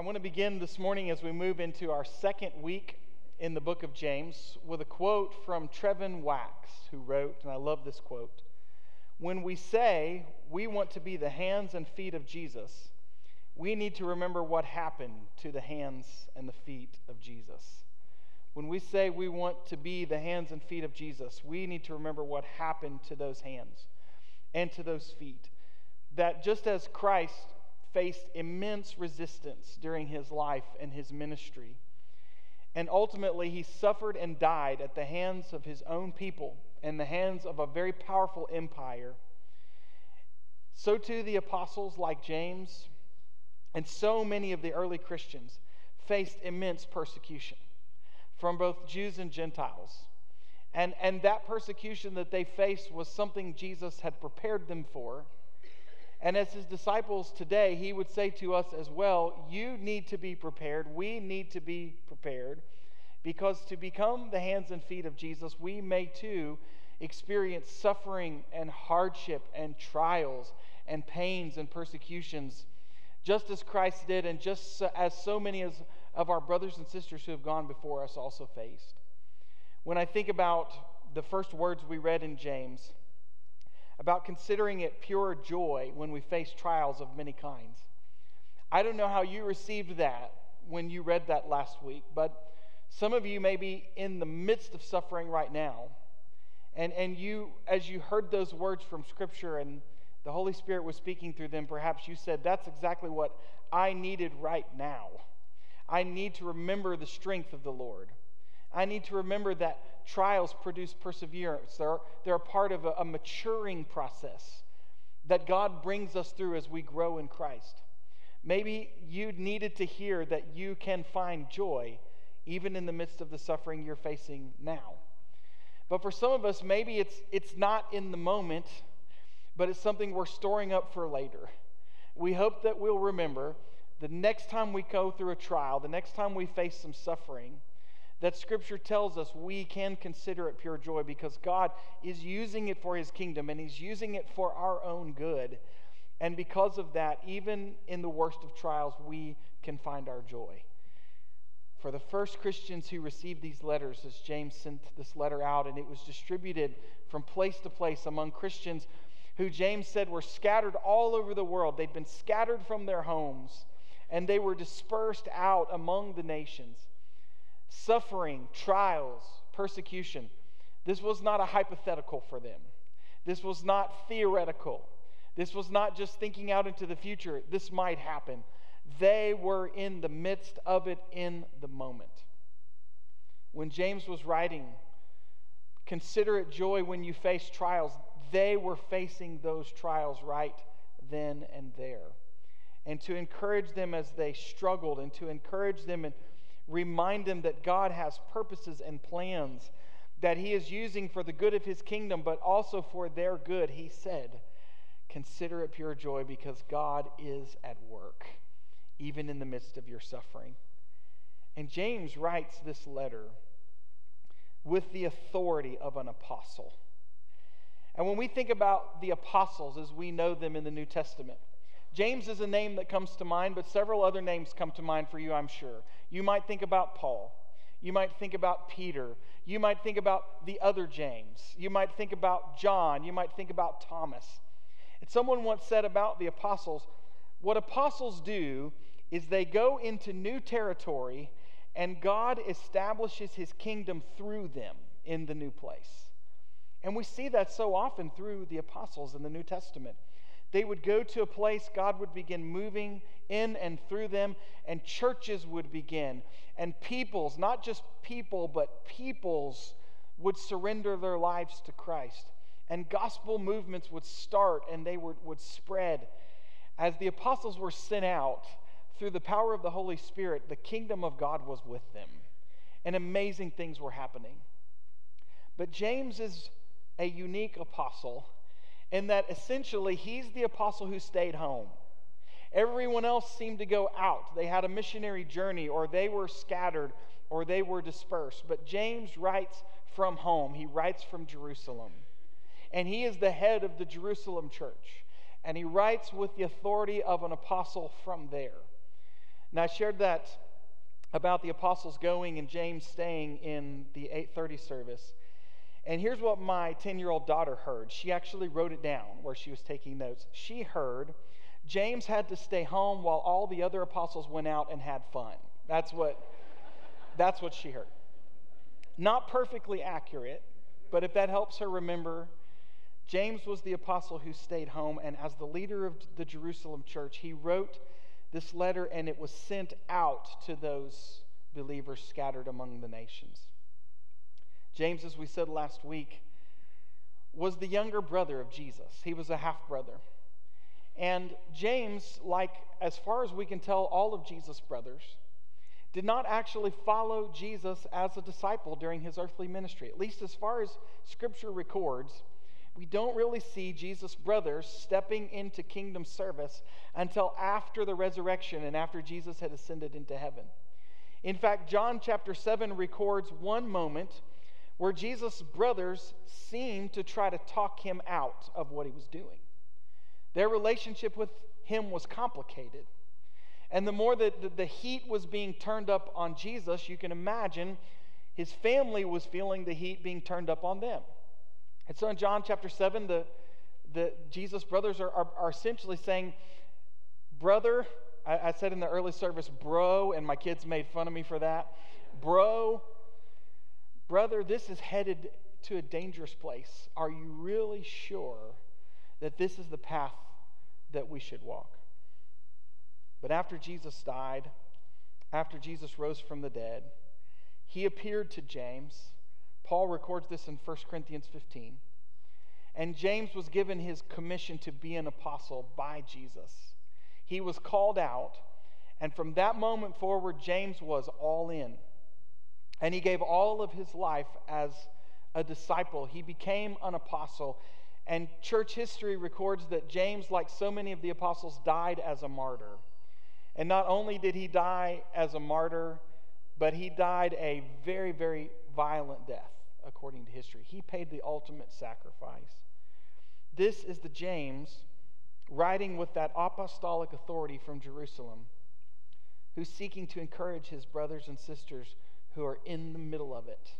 I want to begin this morning as we move into our second week in the book of James with a quote from Trevin Wax, who wrote, and I love this quote When we say we want to be the hands and feet of Jesus, we need to remember what happened to the hands and the feet of Jesus. When we say we want to be the hands and feet of Jesus, we need to remember what happened to those hands and to those feet. That just as Christ faced immense resistance during his life and his ministry, and ultimately he suffered and died at the hands of his own people and the hands of a very powerful empire, so too the apostles like James and so many of the early Christians faced immense persecution from both Jews and Gentiles. And, and that persecution that they faced was something Jesus had prepared them for. And as his disciples today, he would say to us as well, You need to be prepared. We need to be prepared. Because to become the hands and feet of Jesus, we may too experience suffering and hardship and trials and pains and persecutions, just as Christ did, and just as so many of our brothers and sisters who have gone before us also faced. When I think about the first words we read in James, about considering it pure joy when we face trials of many kinds. I don't know how you received that when you read that last week, but some of you may be in the midst of suffering right now. And, and you, as you heard those words from Scripture and the Holy Spirit was speaking through them, perhaps you said, That's exactly what I needed right now. I need to remember the strength of the Lord. I need to remember that trials produce perseverance. They're, they're a part of a, a maturing process that God brings us through as we grow in Christ. Maybe you needed to hear that you can find joy even in the midst of the suffering you're facing now. But for some of us, maybe it's, it's not in the moment, but it's something we're storing up for later. We hope that we'll remember the next time we go through a trial, the next time we face some suffering, that Scripture tells us we can consider it pure joy because God is using it for His kingdom and He's using it for our own good. And because of that, even in the worst of trials, we can find our joy. For the first Christians who received these letters, as James sent this letter out, and it was distributed from place to place among Christians who James said were scattered all over the world. They'd been scattered from their homes and they were dispersed out among the nations. Suffering, trials, persecution. This was not a hypothetical for them. This was not theoretical. This was not just thinking out into the future. This might happen. They were in the midst of it in the moment. When James was writing, consider it joy when you face trials, they were facing those trials right then and there and to encourage them as they struggled and to encourage them and remind them that God has purposes and plans that He is using for the good of His kingdom, but also for their good. He said, Consider it pure joy because God is at work, even in the midst of your suffering. And James writes this letter with the authority of an apostle. And when we think about the apostles as we know them in the New Testament, James is a name that comes to mind, but several other names come to mind for you, I'm sure. You might think about Paul. You might think about Peter. You might think about the other James. You might think about John. You might think about Thomas. And someone once said about the apostles what apostles do is they go into new territory and God establishes his kingdom through them in the new place. And we see that so often through the apostles in the New Testament. They would go to a place, God would begin moving in and through them, and churches would begin. And peoples, not just people, but peoples would surrender their lives to Christ. And gospel movements would start and they would, would spread. As the apostles were sent out through the power of the Holy Spirit, the kingdom of God was with them. And amazing things were happening. But James is a unique apostle in that essentially he's the apostle who stayed home. Everyone else seemed to go out. They had a missionary journey, or they were scattered, or they were dispersed. But James writes from home, he writes from Jerusalem. And he is the head of the Jerusalem church. And he writes with the authority of an apostle from there. Now, I shared that about the apostles going and James staying in the 8:30 service. And here's what my 10-year-old daughter heard. She actually wrote it down where she was taking notes. She heard James had to stay home while all the other apostles went out and had fun. That's what that's what she heard. Not perfectly accurate, but if that helps her remember, James was the apostle who stayed home and as the leader of the Jerusalem church, he wrote this letter and it was sent out to those believers scattered among the nations. James, as we said last week, was the younger brother of Jesus. He was a half brother. And James, like as far as we can tell, all of Jesus' brothers, did not actually follow Jesus as a disciple during his earthly ministry. At least as far as Scripture records, we don't really see Jesus' brothers stepping into kingdom service until after the resurrection and after Jesus had ascended into heaven. In fact, John chapter 7 records one moment where Jesus' brothers seemed to try to talk him out of what he was doing. Their relationship with him was complicated. And the more that the heat was being turned up on Jesus, you can imagine his family was feeling the heat being turned up on them. And so in John chapter 7, the, the Jesus' brothers are, are, are essentially saying, Brother, I, I said in the early service, bro, and my kids made fun of me for that. Bro, brother, this is headed to a dangerous place. Are you really sure that this is the path that we should walk? But after Jesus died, after Jesus rose from the dead, he appeared to James Paul records this in 1 Corinthians 15. And James was given his commission to be an apostle by Jesus. He was called out, and from that moment forward, James was all in. And he gave all of his life as a disciple. He became an apostle. And church history records that James, like so many of the apostles, died as a martyr. And not only did he die as a martyr, but he died a very, very violent death according to history. He paid the ultimate sacrifice. This is the James writing with that apostolic authority from Jerusalem who's seeking to encourage his brothers and sisters who are in the middle of it,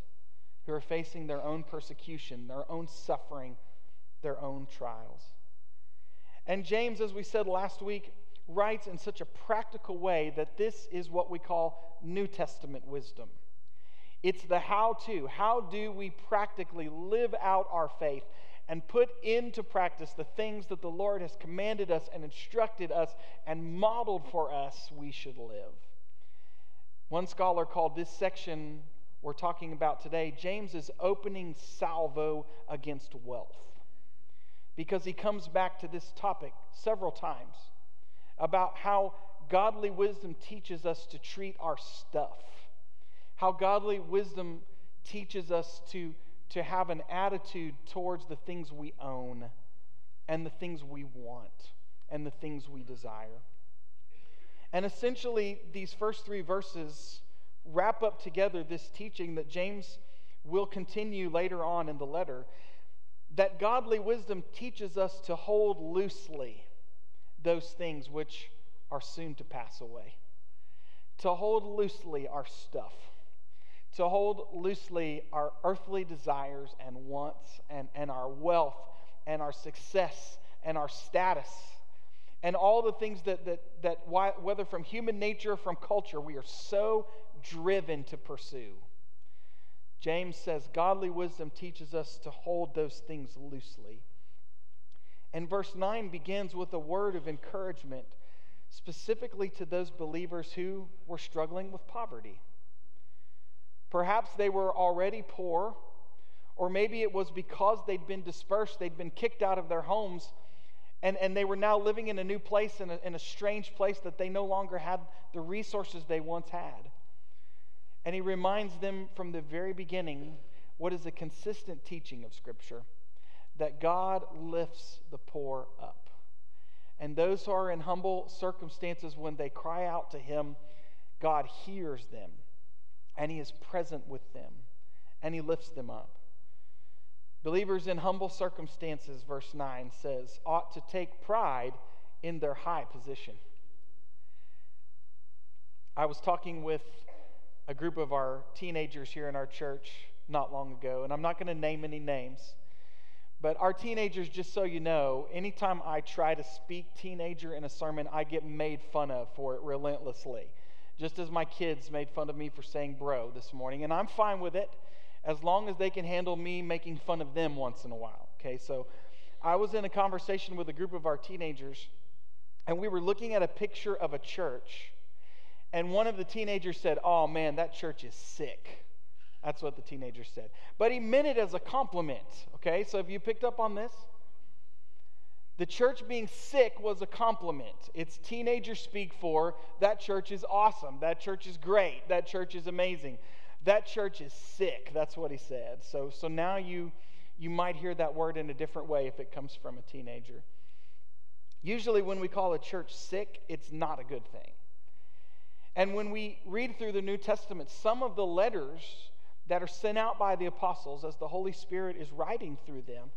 who are facing their own persecution, their own suffering, their own trials. And James, as we said last week, writes in such a practical way that this is what we call New Testament wisdom. It's the how to. How do we practically live out our faith and put into practice the things that the Lord has commanded us and instructed us and modeled for us we should live? One scholar called this section we're talking about today James's opening salvo against wealth. Because he comes back to this topic several times about how godly wisdom teaches us to treat our stuff how godly wisdom teaches us to, to have an attitude towards the things we own and the things we want and the things we desire. And essentially, these first three verses wrap up together this teaching that James will continue later on in the letter that godly wisdom teaches us to hold loosely those things which are soon to pass away, to hold loosely our stuff. To hold loosely our earthly desires and wants and, and our wealth and our success and our status and all the things that, that, that whether from human nature or from culture, we are so driven to pursue. James says godly wisdom teaches us to hold those things loosely. And verse 9 begins with a word of encouragement, specifically to those believers who were struggling with poverty. Perhaps they were already poor, or maybe it was because they'd been dispersed, they'd been kicked out of their homes, and, and they were now living in a new place, in a, in a strange place that they no longer had the resources they once had. And he reminds them from the very beginning what is a consistent teaching of Scripture that God lifts the poor up. And those who are in humble circumstances, when they cry out to Him, God hears them and He is present with them, and He lifts them up. Believers in humble circumstances, verse 9 says, ought to take pride in their high position. I was talking with a group of our teenagers here in our church not long ago, and I'm not going to name any names. But our teenagers, just so you know, anytime I try to speak teenager in a sermon, I get made fun of for it relentlessly. Just as my kids made fun of me for saying bro this morning. And I'm fine with it as long as they can handle me making fun of them once in a while. Okay, so I was in a conversation with a group of our teenagers, and we were looking at a picture of a church. And one of the teenagers said, Oh man, that church is sick. That's what the teenager said. But he meant it as a compliment, okay? So have you picked up on this? The church being sick was a compliment. It's teenager speak for that church is awesome. That church is great. That church is amazing. That church is sick. That's what he said. So, so now you, you might hear that word in a different way if it comes from a teenager. Usually, when we call a church sick, it's not a good thing. And when we read through the New Testament, some of the letters that are sent out by the apostles as the Holy Spirit is writing through them,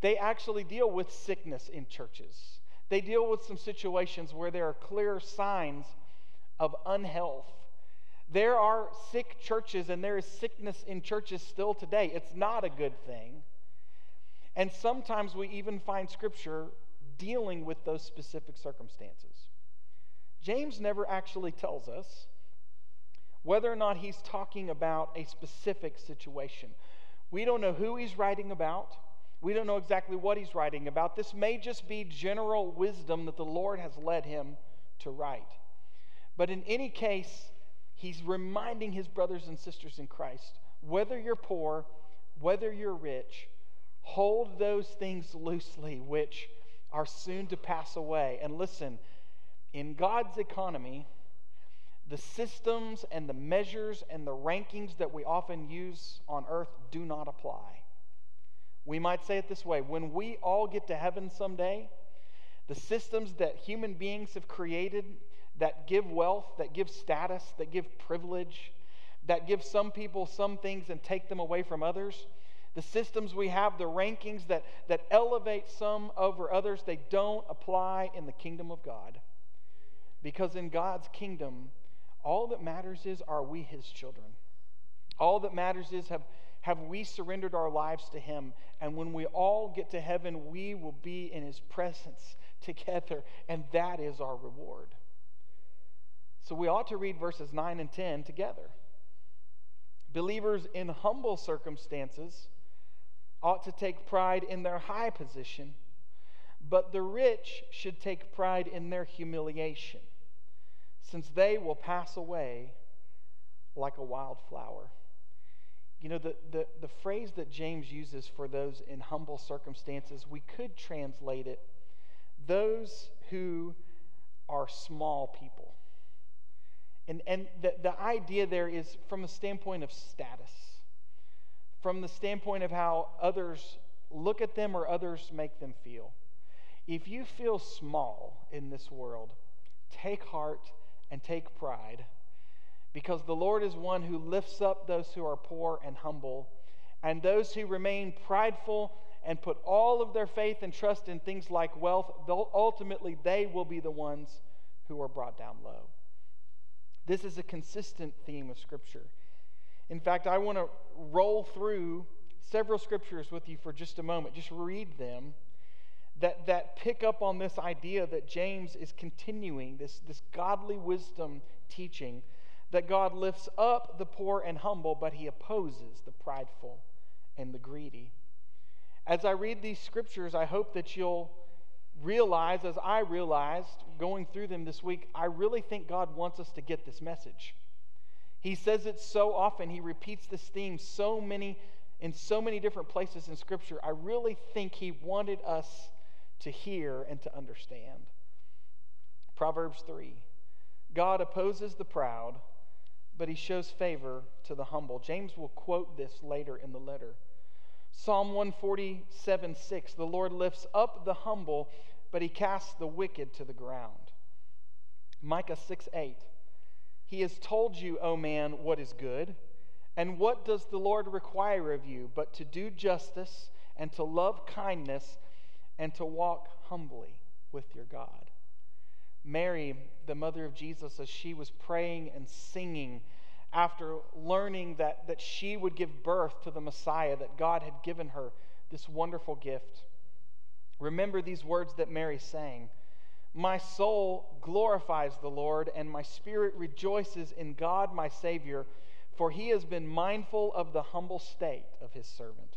they actually deal with sickness in churches. They deal with some situations where there are clear signs of unhealth. There are sick churches and there is sickness in churches still today. It's not a good thing. And sometimes we even find scripture dealing with those specific circumstances. James never actually tells us whether or not he's talking about a specific situation. We don't know who he's writing about. We don't know exactly what he's writing about. This may just be general wisdom that the Lord has led him to write. But in any case, he's reminding his brothers and sisters in Christ whether you're poor, whether you're rich, hold those things loosely which are soon to pass away. And listen, in God's economy, the systems and the measures and the rankings that we often use on earth do not apply. We might say it this way when we all get to heaven someday, the systems that human beings have created that give wealth, that give status, that give privilege, that give some people some things and take them away from others, the systems we have, the rankings that, that elevate some over others, they don't apply in the kingdom of God. Because in God's kingdom, all that matters is, are we his children? All that matters is, have, have we surrendered our lives to him? And when we all get to heaven, we will be in his presence together, and that is our reward. So we ought to read verses 9 and 10 together. Believers in humble circumstances ought to take pride in their high position, but the rich should take pride in their humiliation since they will pass away like a wildflower. You know, the, the, the phrase that James uses for those in humble circumstances, we could translate it those who are small people. And, and the, the idea there is from the standpoint of status, from the standpoint of how others look at them or others make them feel. If you feel small in this world, take heart and take pride, because the Lord is one who lifts up those who are poor and humble, and those who remain prideful and put all of their faith and trust in things like wealth, ultimately they will be the ones who are brought down low. This is a consistent theme of Scripture. In fact, I want to roll through several scriptures with you for just a moment. Just read them that, that pick up on this idea that James is continuing, this, this godly wisdom teaching, that God lifts up the poor and humble, but he opposes the prideful and the greedy. As I read these scriptures, I hope that you'll realize, as I realized going through them this week, I really think God wants us to get this message. He says it so often, he repeats this theme so many in so many different places in scripture. I really think he wanted us to hear and to understand. Proverbs 3 God opposes the proud, but he shows favor to the humble. James will quote this later in the letter. Psalm 147 6 The Lord lifts up the humble, but he casts the wicked to the ground. Micah 6 8 He has told you, O man, what is good. And what does the Lord require of you but to do justice and to love kindness and to walk humbly with your God. Mary, the mother of Jesus, as she was praying and singing after learning that, that she would give birth to the Messiah, that God had given her this wonderful gift. Remember these words that Mary sang My soul glorifies the Lord, and my spirit rejoices in God my Savior, for he has been mindful of the humble state of his servant.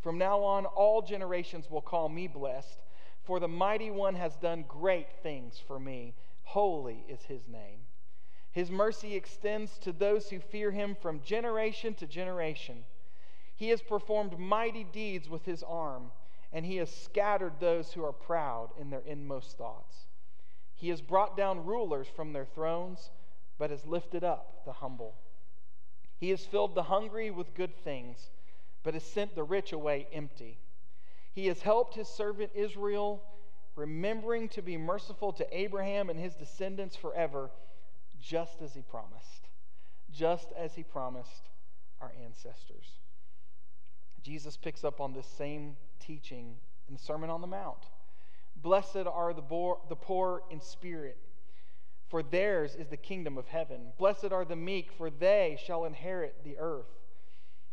From now on, all generations will call me blessed, for the mighty one has done great things for me. Holy is his name. His mercy extends to those who fear him from generation to generation. He has performed mighty deeds with his arm, and he has scattered those who are proud in their inmost thoughts. He has brought down rulers from their thrones, but has lifted up the humble. He has filled the hungry with good things, but has sent the rich away empty. He has helped his servant Israel, remembering to be merciful to Abraham and his descendants forever just as he promised, just as he promised our ancestors. Jesus picks up on this same teaching in the Sermon on the Mount. Blessed are the, the poor in spirit, for theirs is the kingdom of heaven. Blessed are the meek, for they shall inherit the earth.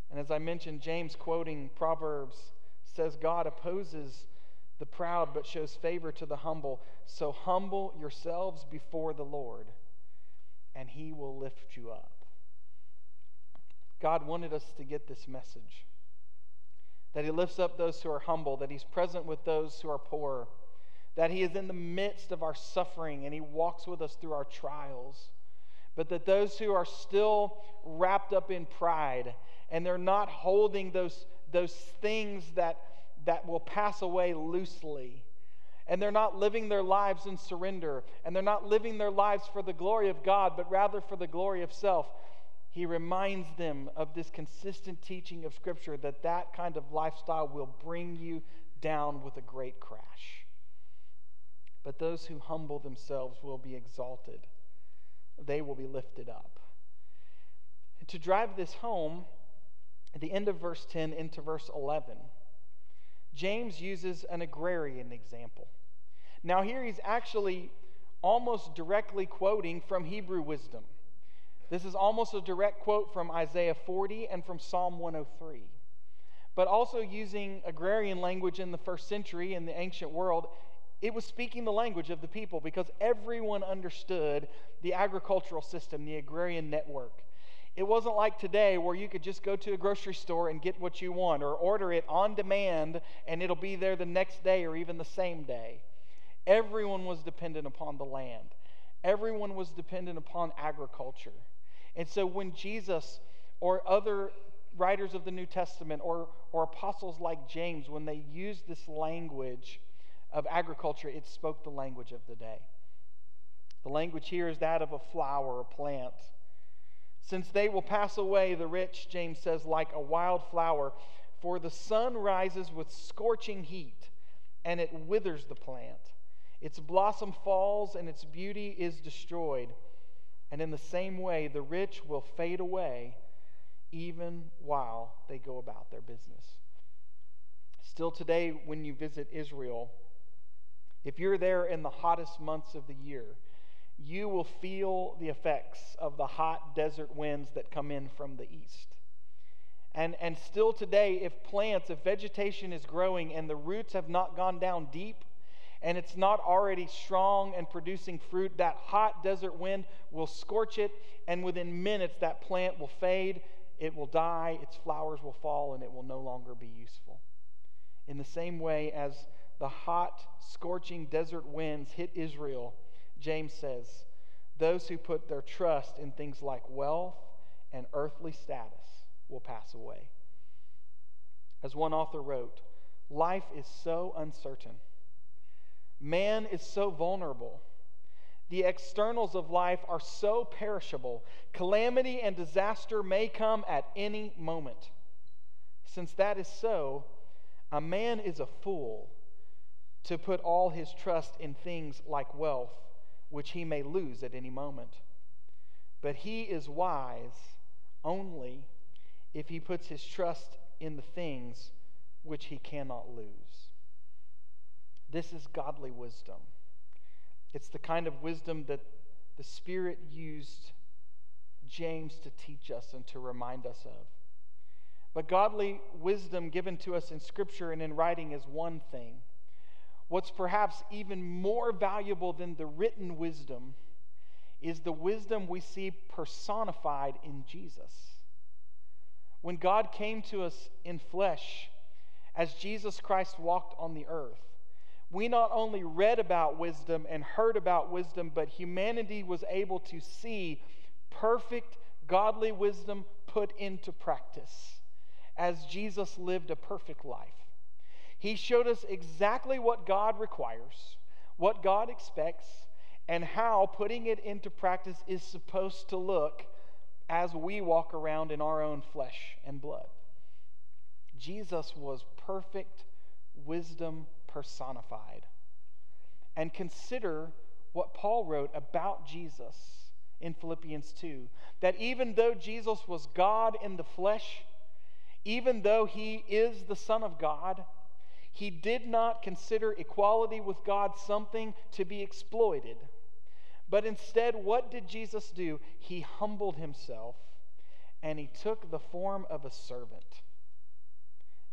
And as I mentioned, James quoting Proverbs says, God opposes the proud but shows favor to the humble. So humble yourselves before the Lord and he will lift you up. God wanted us to get this message that he lifts up those who are humble, that he's present with those who are poor, that he is in the midst of our suffering and he walks with us through our trials, but that those who are still wrapped up in pride and they're not holding those, those things that, that will pass away loosely and they're not living their lives in surrender, and they're not living their lives for the glory of God, but rather for the glory of self. He reminds them of this consistent teaching of Scripture that that kind of lifestyle will bring you down with a great crash. But those who humble themselves will be exalted, they will be lifted up. to drive this home, at the end of verse 10 into verse 11, James uses an agrarian example. Now, here he's actually almost directly quoting from Hebrew wisdom. This is almost a direct quote from Isaiah 40 and from Psalm 103. But also using agrarian language in the first century in the ancient world, it was speaking the language of the people because everyone understood the agricultural system, the agrarian network. It wasn't like today where you could just go to a grocery store and get what you want or order it on demand and it'll be there the next day or even the same day. Everyone was dependent upon the land, everyone was dependent upon agriculture. And so when Jesus or other writers of the New Testament or, or apostles like James, when they used this language of agriculture, it spoke the language of the day. The language here is that of a flower, a plant. Since they will pass away, the rich, James says, like a wild flower, for the sun rises with scorching heat, and it withers the plant. Its blossom falls and its beauty is destroyed. And in the same way, the rich will fade away even while they go about their business. Still today, when you visit Israel, if you're there in the hottest months of the year, you will feel the effects of the hot desert winds that come in from the east. And, and still today, if plants, if vegetation is growing and the roots have not gone down deep, and it's not already strong and producing fruit, that hot desert wind will scorch it, and within minutes, that plant will fade, it will die, its flowers will fall, and it will no longer be useful. In the same way as the hot, scorching desert winds hit Israel, James says, those who put their trust in things like wealth and earthly status will pass away. As one author wrote, life is so uncertain Man is so vulnerable. The externals of life are so perishable. Calamity and disaster may come at any moment. Since that is so, a man is a fool to put all his trust in things like wealth, which he may lose at any moment. But he is wise only if he puts his trust in the things which he cannot lose. This is godly wisdom. It's the kind of wisdom that the Spirit used James to teach us and to remind us of. But godly wisdom given to us in Scripture and in writing is one thing. What's perhaps even more valuable than the written wisdom is the wisdom we see personified in Jesus. When God came to us in flesh, as Jesus Christ walked on the earth, we not only read about wisdom and heard about wisdom, but humanity was able to see perfect godly wisdom put into practice as Jesus lived a perfect life. He showed us exactly what God requires, what God expects, and how putting it into practice is supposed to look as we walk around in our own flesh and blood. Jesus was perfect wisdom personified. And consider what Paul wrote about Jesus in Philippians 2 that even though Jesus was God in the flesh, even though he is the Son of God, he did not consider equality with God something to be exploited. But instead, what did Jesus do? He humbled himself and he took the form of a servant.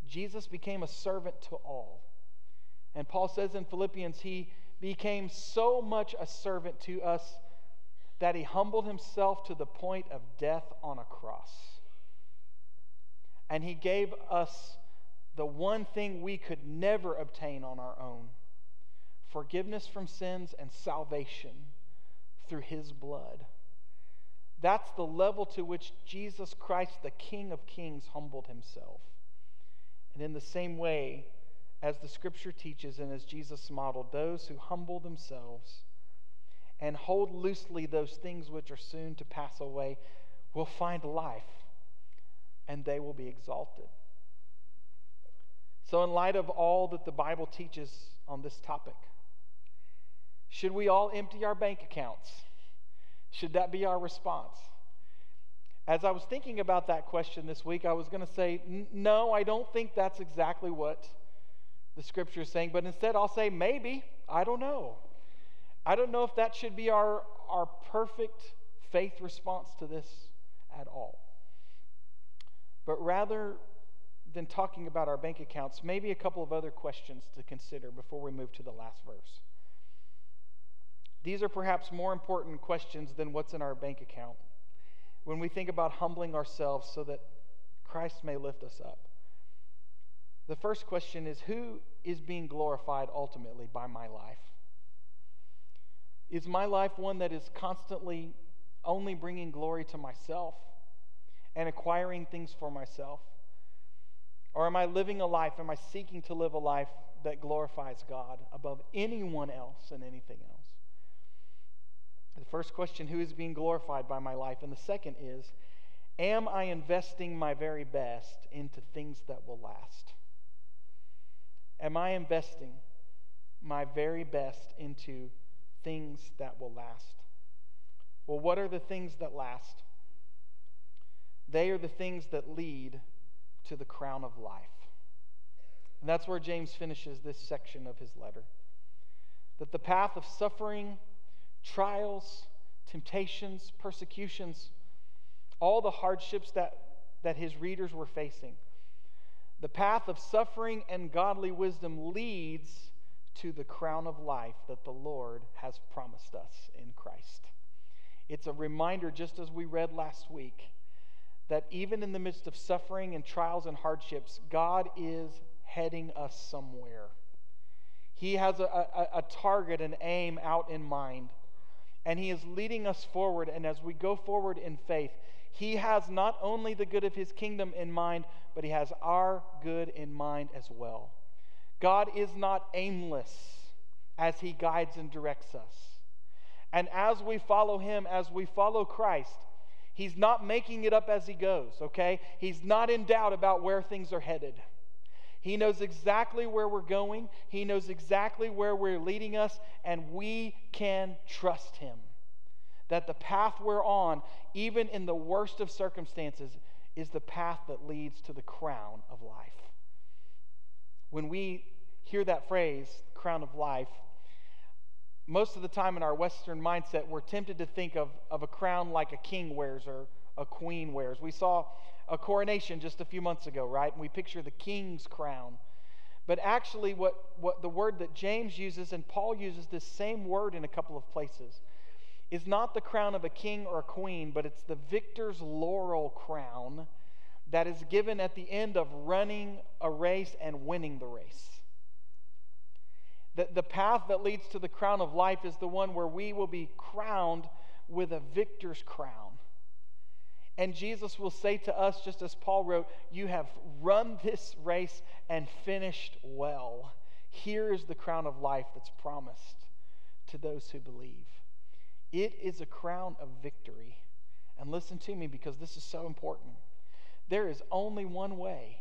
Jesus became a servant to all. And Paul says in Philippians, he became so much a servant to us that he humbled himself to the point of death on a cross. And he gave us the one thing we could never obtain on our own forgiveness from sins and salvation through his blood. That's the level to which Jesus Christ, the King of Kings, humbled himself. And in the same way, as the scripture teaches and as Jesus modeled, those who humble themselves and hold loosely those things which are soon to pass away will find life and they will be exalted. So, in light of all that the Bible teaches on this topic, should we all empty our bank accounts? Should that be our response? As I was thinking about that question this week, I was going to say, no, I don't think that's exactly what the scripture is saying, but instead I'll say maybe. I don't know. I don't know if that should be our, our perfect faith response to this at all. But rather than talking about our bank accounts, maybe a couple of other questions to consider before we move to the last verse. These are perhaps more important questions than what's in our bank account when we think about humbling ourselves so that Christ may lift us up. The first question is Who is being glorified ultimately by my life? Is my life one that is constantly only bringing glory to myself and acquiring things for myself? Or am I living a life, am I seeking to live a life that glorifies God above anyone else and anything else? The first question who is being glorified by my life? And the second is, am I investing my very best into things that will last? Am I investing my very best into things that will last? Well, what are the things that last? They are the things that lead to the crown of life. And that's where James finishes this section of his letter. That the path of suffering, trials, temptations, persecutions, all the hardships that, that his readers were facing, the path of suffering and godly wisdom leads to the crown of life that the Lord has promised us in Christ. It's a reminder, just as we read last week, that even in the midst of suffering and trials and hardships, God is heading us somewhere. He has a, a, a target, an aim out in mind, and He is leading us forward. And as we go forward in faith, He has not only the good of His kingdom in mind, but He has our good in mind as well. God is not aimless as He guides and directs us. And as we follow Him, as we follow Christ, He's not making it up as He goes, okay? He's not in doubt about where things are headed. He knows exactly where we're going, He knows exactly where we're leading us, and we can trust Him. That the path we're on, even in the worst of circumstances, is the path that leads to the crown of life. When we hear that phrase, crown of life, most of the time in our Western mindset, we're tempted to think of, of a crown like a king wears or a queen wears. We saw a coronation just a few months ago, right? And we picture the king's crown. But actually, what, what the word that James uses, and Paul uses this same word in a couple of places, is not the crown of a king or a queen, but it's the victor's laurel crown that is given at the end of running a race and winning the race. The, the path that leads to the crown of life is the one where we will be crowned with a victor's crown. And Jesus will say to us, just as Paul wrote, You have run this race and finished well. Here is the crown of life that's promised to those who believe. It is a crown of victory. And listen to me because this is so important. There is only one way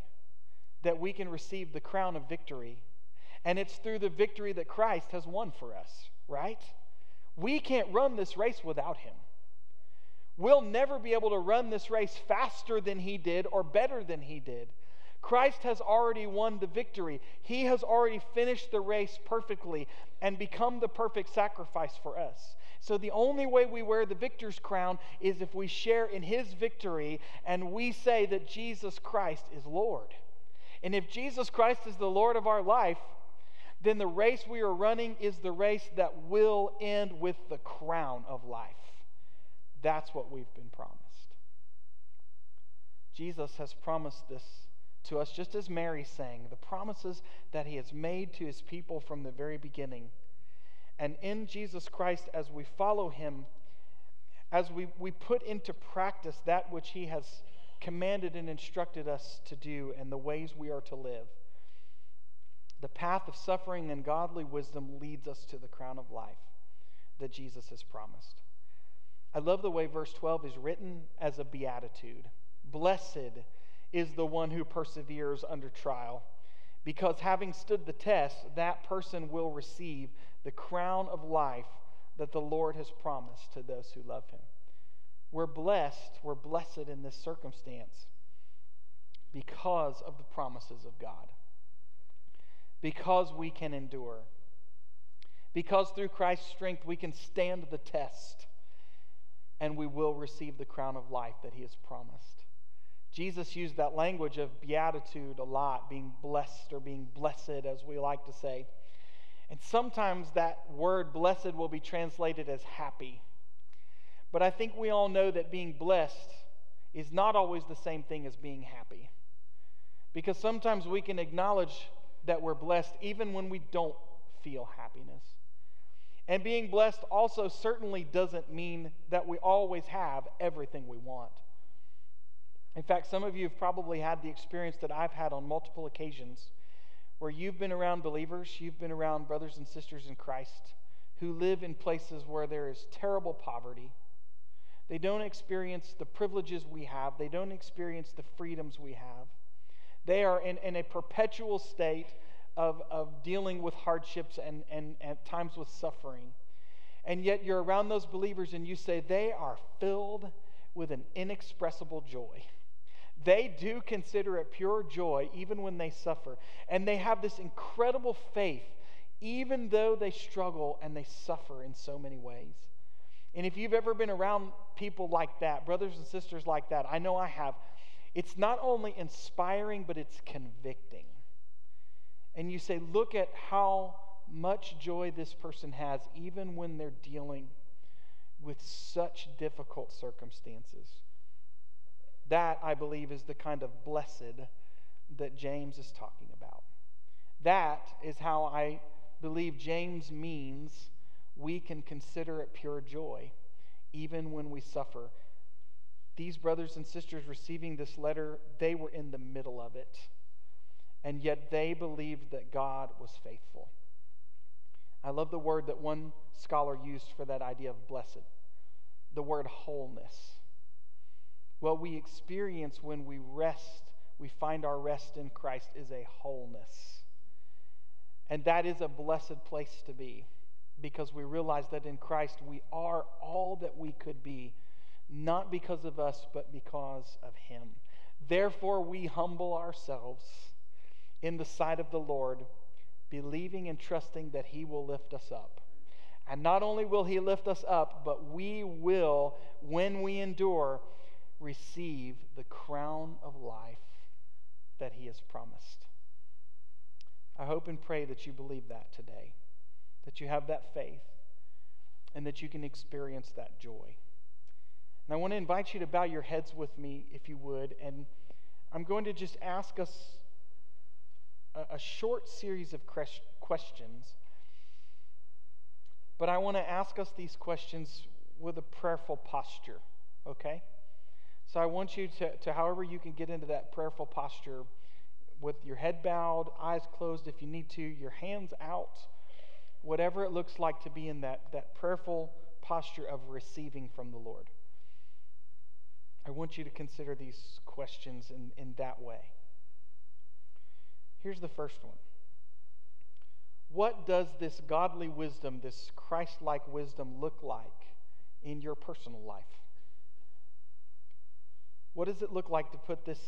that we can receive the crown of victory, and it's through the victory that Christ has won for us, right? We can't run this race without him. We'll never be able to run this race faster than he did or better than he did. Christ has already won the victory. He has already finished the race perfectly and become the perfect sacrifice for us. So, the only way we wear the victor's crown is if we share in his victory and we say that Jesus Christ is Lord. And if Jesus Christ is the Lord of our life, then the race we are running is the race that will end with the crown of life. That's what we've been promised. Jesus has promised this to us, just as Mary sang, the promises that he has made to his people from the very beginning. And in Jesus Christ, as we follow him, as we, we put into practice that which he has commanded and instructed us to do and the ways we are to live, the path of suffering and godly wisdom leads us to the crown of life that Jesus has promised. I love the way verse 12 is written as a beatitude. Blessed is the one who perseveres under trial, because having stood the test, that person will receive the crown of life that the Lord has promised to those who love him. We're blessed, we're blessed in this circumstance because of the promises of God, because we can endure, because through Christ's strength we can stand the test and we will receive the crown of life that he has promised. Jesus used that language of beatitude a lot, being blessed or being blessed, as we like to say. And sometimes that word blessed will be translated as happy. But I think we all know that being blessed is not always the same thing as being happy. Because sometimes we can acknowledge that we're blessed even when we don't feel happiness. And being blessed also certainly doesn't mean that we always have everything we want. In fact, some of you have probably had the experience that I've had on multiple occasions where you've been around believers, you've been around brothers and sisters in Christ who live in places where there is terrible poverty. They don't experience the privileges we have, they don't experience the freedoms we have. They are in, in a perpetual state of, of dealing with hardships and, and, and at times with suffering. And yet you're around those believers and you say, they are filled with an inexpressible joy. They do consider it pure joy even when they suffer. And they have this incredible faith even though they struggle and they suffer in so many ways. And if you've ever been around people like that, brothers and sisters like that, I know I have, it's not only inspiring, but it's convicting and you say, look at how much joy this person has, even when they're dealing with such difficult circumstances. That, I believe, is the kind of blessed that James is talking about. That is how I believe James means we can consider it pure joy, even when we suffer. These brothers and sisters receiving this letter, they were in the middle of it and yet they believed that God was faithful. I love the word that one scholar used for that idea of blessed the word wholeness. What we experience when we rest, we find our rest in Christ, is a wholeness. And that is a blessed place to be because we realize that in Christ we are all that we could be, not because of us, but because of Him. Therefore, we humble ourselves in the sight of the Lord, believing and trusting that He will lift us up. And not only will He lift us up, but we will, when we endure, receive the crown of life that He has promised. I hope and pray that you believe that today, that you have that faith, and that you can experience that joy. And I want to invite you to bow your heads with me, if you would, and I'm going to just ask us a, a short series of questions. But I want to ask us these questions with a prayerful posture, okay? So I want you to, to, however you can get into that prayerful posture with your head bowed, eyes closed if you need to, your hands out, whatever it looks like to be in that, that prayerful posture of receiving from the Lord. I want you to consider these questions in, in that way. Here's the first one What does this godly wisdom, this Christ like wisdom, look like in your personal life? What does it look like to put this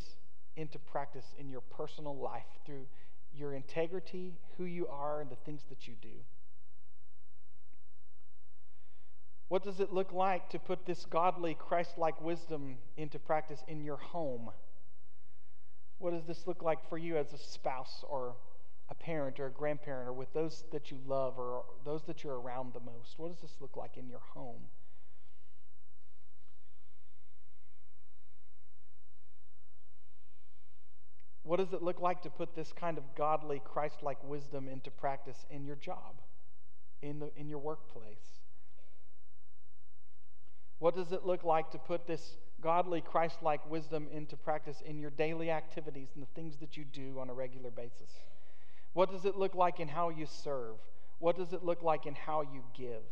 into practice in your personal life through your integrity, who you are, and the things that you do? What does it look like to put this godly, Christ like wisdom into practice in your home? What does this look like for you as a spouse or a parent or a grandparent or with those that you love or those that you're around the most? What does this look like in your home? What does it look like to put this kind of godly, Christ like wisdom into practice in your job, in, the, in your workplace? What does it look like to put this godly, Christ like wisdom into practice in your daily activities and the things that you do on a regular basis? What does it look like in how you serve? What does it look like in how you give?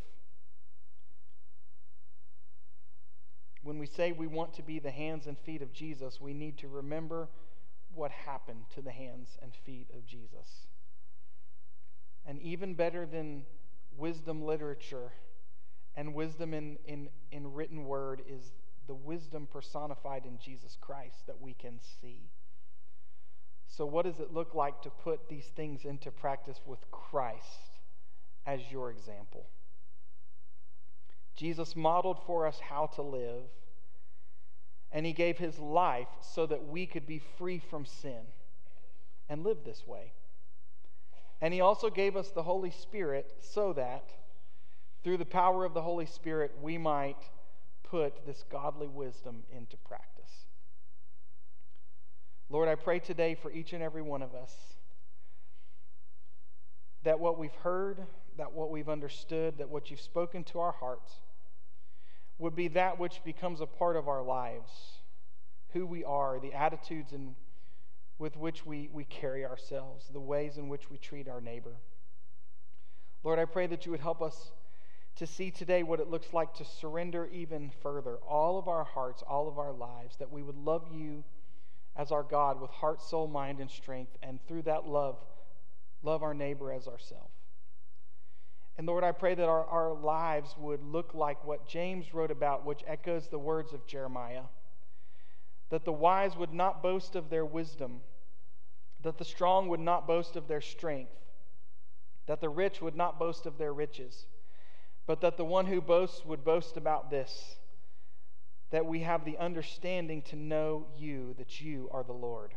When we say we want to be the hands and feet of Jesus, we need to remember what happened to the hands and feet of Jesus. And even better than wisdom literature, and wisdom in, in, in written word is the wisdom personified in Jesus Christ that we can see. So, what does it look like to put these things into practice with Christ as your example? Jesus modeled for us how to live, and he gave his life so that we could be free from sin and live this way. And he also gave us the Holy Spirit so that through the power of the Holy Spirit, we might put this godly wisdom into practice. Lord, I pray today for each and every one of us that what we've heard, that what we've understood, that what you've spoken to our hearts would be that which becomes a part of our lives, who we are, the attitudes in, with which we, we carry ourselves, the ways in which we treat our neighbor. Lord, I pray that you would help us to see today what it looks like to surrender even further all of our hearts, all of our lives, that we would love you as our God with heart, soul, mind, and strength, and through that love, love our neighbor as ourselves. And Lord, I pray that our, our lives would look like what James wrote about, which echoes the words of Jeremiah that the wise would not boast of their wisdom, that the strong would not boast of their strength, that the rich would not boast of their riches but that the one who boasts would boast about this that we have the understanding to know you, that you are the Lord.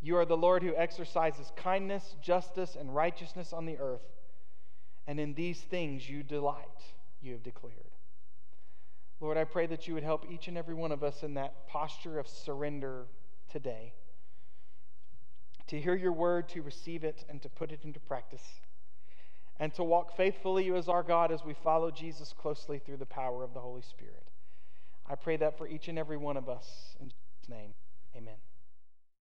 You are the Lord who exercises kindness, justice, and righteousness on the earth, and in these things you delight, you have declared. Lord, I pray that you would help each and every one of us in that posture of surrender today to hear your word, to receive it, and to put it into practice and to walk faithfully as our God as we follow Jesus closely through the power of the Holy Spirit. I pray that for each and every one of us. In Jesus' name, amen.